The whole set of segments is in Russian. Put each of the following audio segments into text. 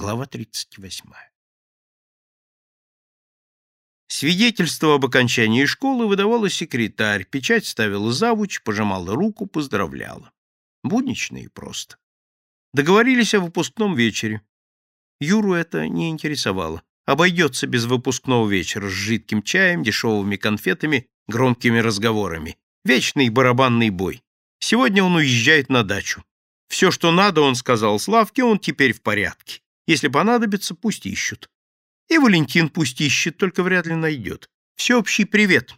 Глава 38. Свидетельство об окончании школы выдавала секретарь, печать ставила завуч, пожимала руку, поздравляла. Буднично и просто. Договорились о выпускном вечере. Юру это не интересовало. Обойдется без выпускного вечера с жидким чаем, дешевыми конфетами, громкими разговорами. Вечный барабанный бой. Сегодня он уезжает на дачу. Все, что надо, он сказал Славке, он теперь в порядке. Если понадобится, пусть ищут. И Валентин пусть ищет, только вряд ли найдет. Всеобщий привет.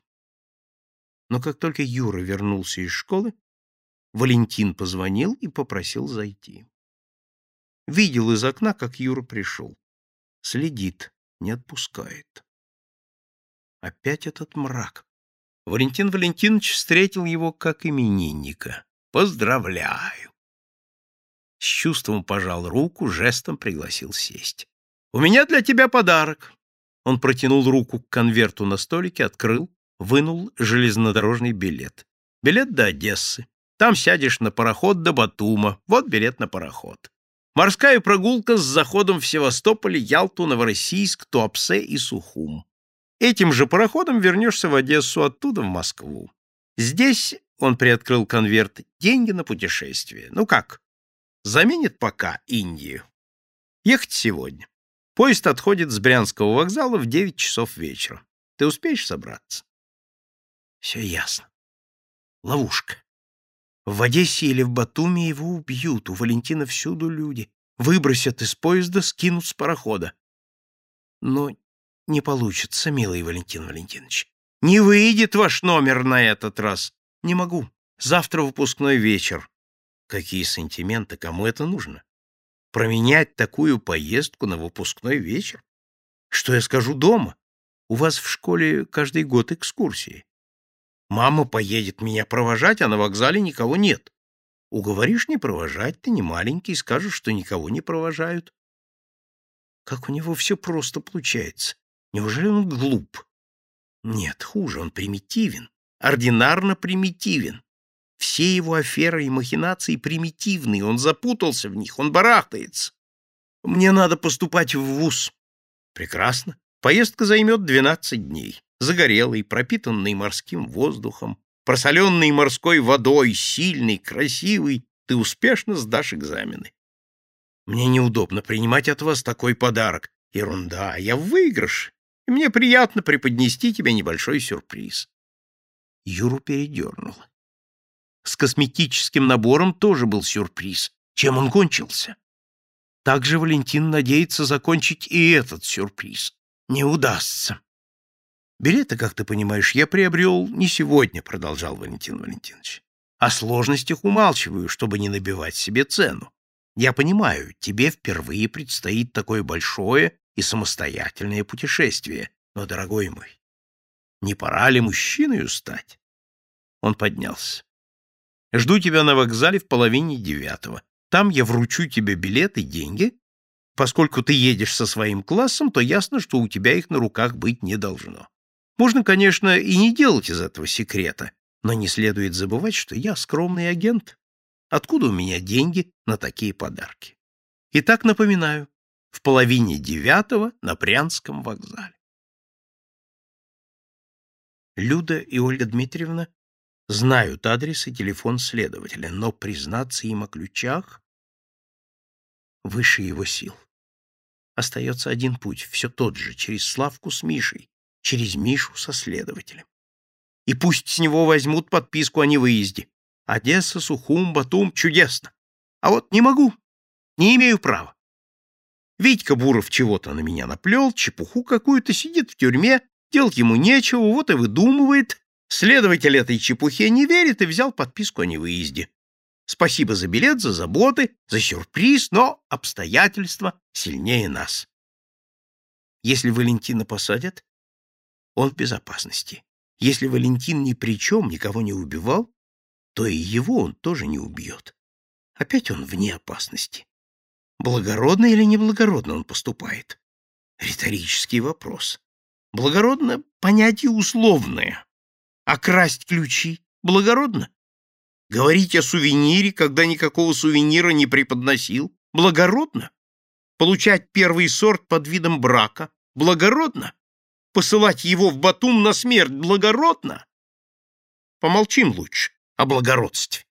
Но как только Юра вернулся из школы, Валентин позвонил и попросил зайти. Видел из окна, как Юра пришел. Следит, не отпускает. Опять этот мрак. Валентин Валентинович встретил его как именинника. Поздравляю! С чувством пожал руку, жестом пригласил сесть. «У меня для тебя подарок!» Он протянул руку к конверту на столике, открыл, вынул железнодорожный билет. Билет до Одессы. Там сядешь на пароход до Батума. Вот билет на пароход. Морская прогулка с заходом в Севастополь, Ялту, Новороссийск, Туапсе и Сухум. Этим же пароходом вернешься в Одессу, оттуда в Москву. Здесь он приоткрыл конверт «Деньги на путешествие». Ну как? Заменит пока Индию. Ехать сегодня. Поезд отходит с Брянского вокзала в 9 часов вечера. Ты успеешь собраться? Все ясно. Ловушка. В Одессе или в Батуми его убьют, у Валентина всюду люди. Выбросят из поезда, скинут с парохода. Но не получится, милый Валентин Валентинович. Не выйдет ваш номер на этот раз. Не могу. Завтра выпускной вечер. Какие сантименты, кому это нужно? Променять такую поездку на выпускной вечер? Что я скажу дома? У вас в школе каждый год экскурсии. Мама поедет меня провожать, а на вокзале никого нет. Уговоришь не провожать, ты не маленький, скажешь, что никого не провожают. Как у него все просто получается. Неужели он глуп? Нет, хуже, он примитивен, ординарно примитивен. Все его аферы и махинации примитивные, он запутался в них, он барахтается. Мне надо поступать в вуз. Прекрасно. Поездка займет 12 дней. Загорелый, пропитанный морским воздухом, просоленный морской водой, сильный, красивый, ты успешно сдашь экзамены. Мне неудобно принимать от вас такой подарок. Ерунда, я в выигрыше, и мне приятно преподнести тебе небольшой сюрприз. Юру передернуло. С косметическим набором тоже был сюрприз. Чем он кончился? Также Валентин надеется закончить и этот сюрприз. Не удастся. Билеты, как ты понимаешь, я приобрел не сегодня, продолжал Валентин Валентинович. О сложностях умалчиваю, чтобы не набивать себе цену. Я понимаю, тебе впервые предстоит такое большое и самостоятельное путешествие. Но, дорогой мой, не пора ли мужчиной стать? Он поднялся. Жду тебя на вокзале в половине девятого. Там я вручу тебе билет и деньги. Поскольку ты едешь со своим классом, то ясно, что у тебя их на руках быть не должно. Можно, конечно, и не делать из этого секрета, но не следует забывать, что я скромный агент. Откуда у меня деньги на такие подарки? Итак, напоминаю, в половине девятого на Брянском вокзале. Люда и Ольга Дмитриевна знают адрес и телефон следователя, но признаться им о ключах выше его сил. Остается один путь, все тот же, через Славку с Мишей, через Мишу со следователем. И пусть с него возьмут подписку о невыезде. Одесса, Сухум, Батум — чудесно. А вот не могу, не имею права. Витька Буров чего-то на меня наплел, чепуху какую-то, сидит в тюрьме, делать ему нечего, вот и выдумывает, Следователь этой чепухе не верит и взял подписку о невыезде. Спасибо за билет, за заботы, за сюрприз, но обстоятельства сильнее нас. Если Валентина посадят, он в безопасности. Если Валентин ни при чем, никого не убивал, то и его он тоже не убьет. Опять он вне опасности. Благородно или неблагородно он поступает? Риторический вопрос. Благородно — понятие условное. А красть ключи благородно? Говорить о сувенире, когда никакого сувенира не преподносил, благородно? Получать первый сорт под видом брака благородно? Посылать его в Батум на смерть благородно? Помолчим лучше о благородстве.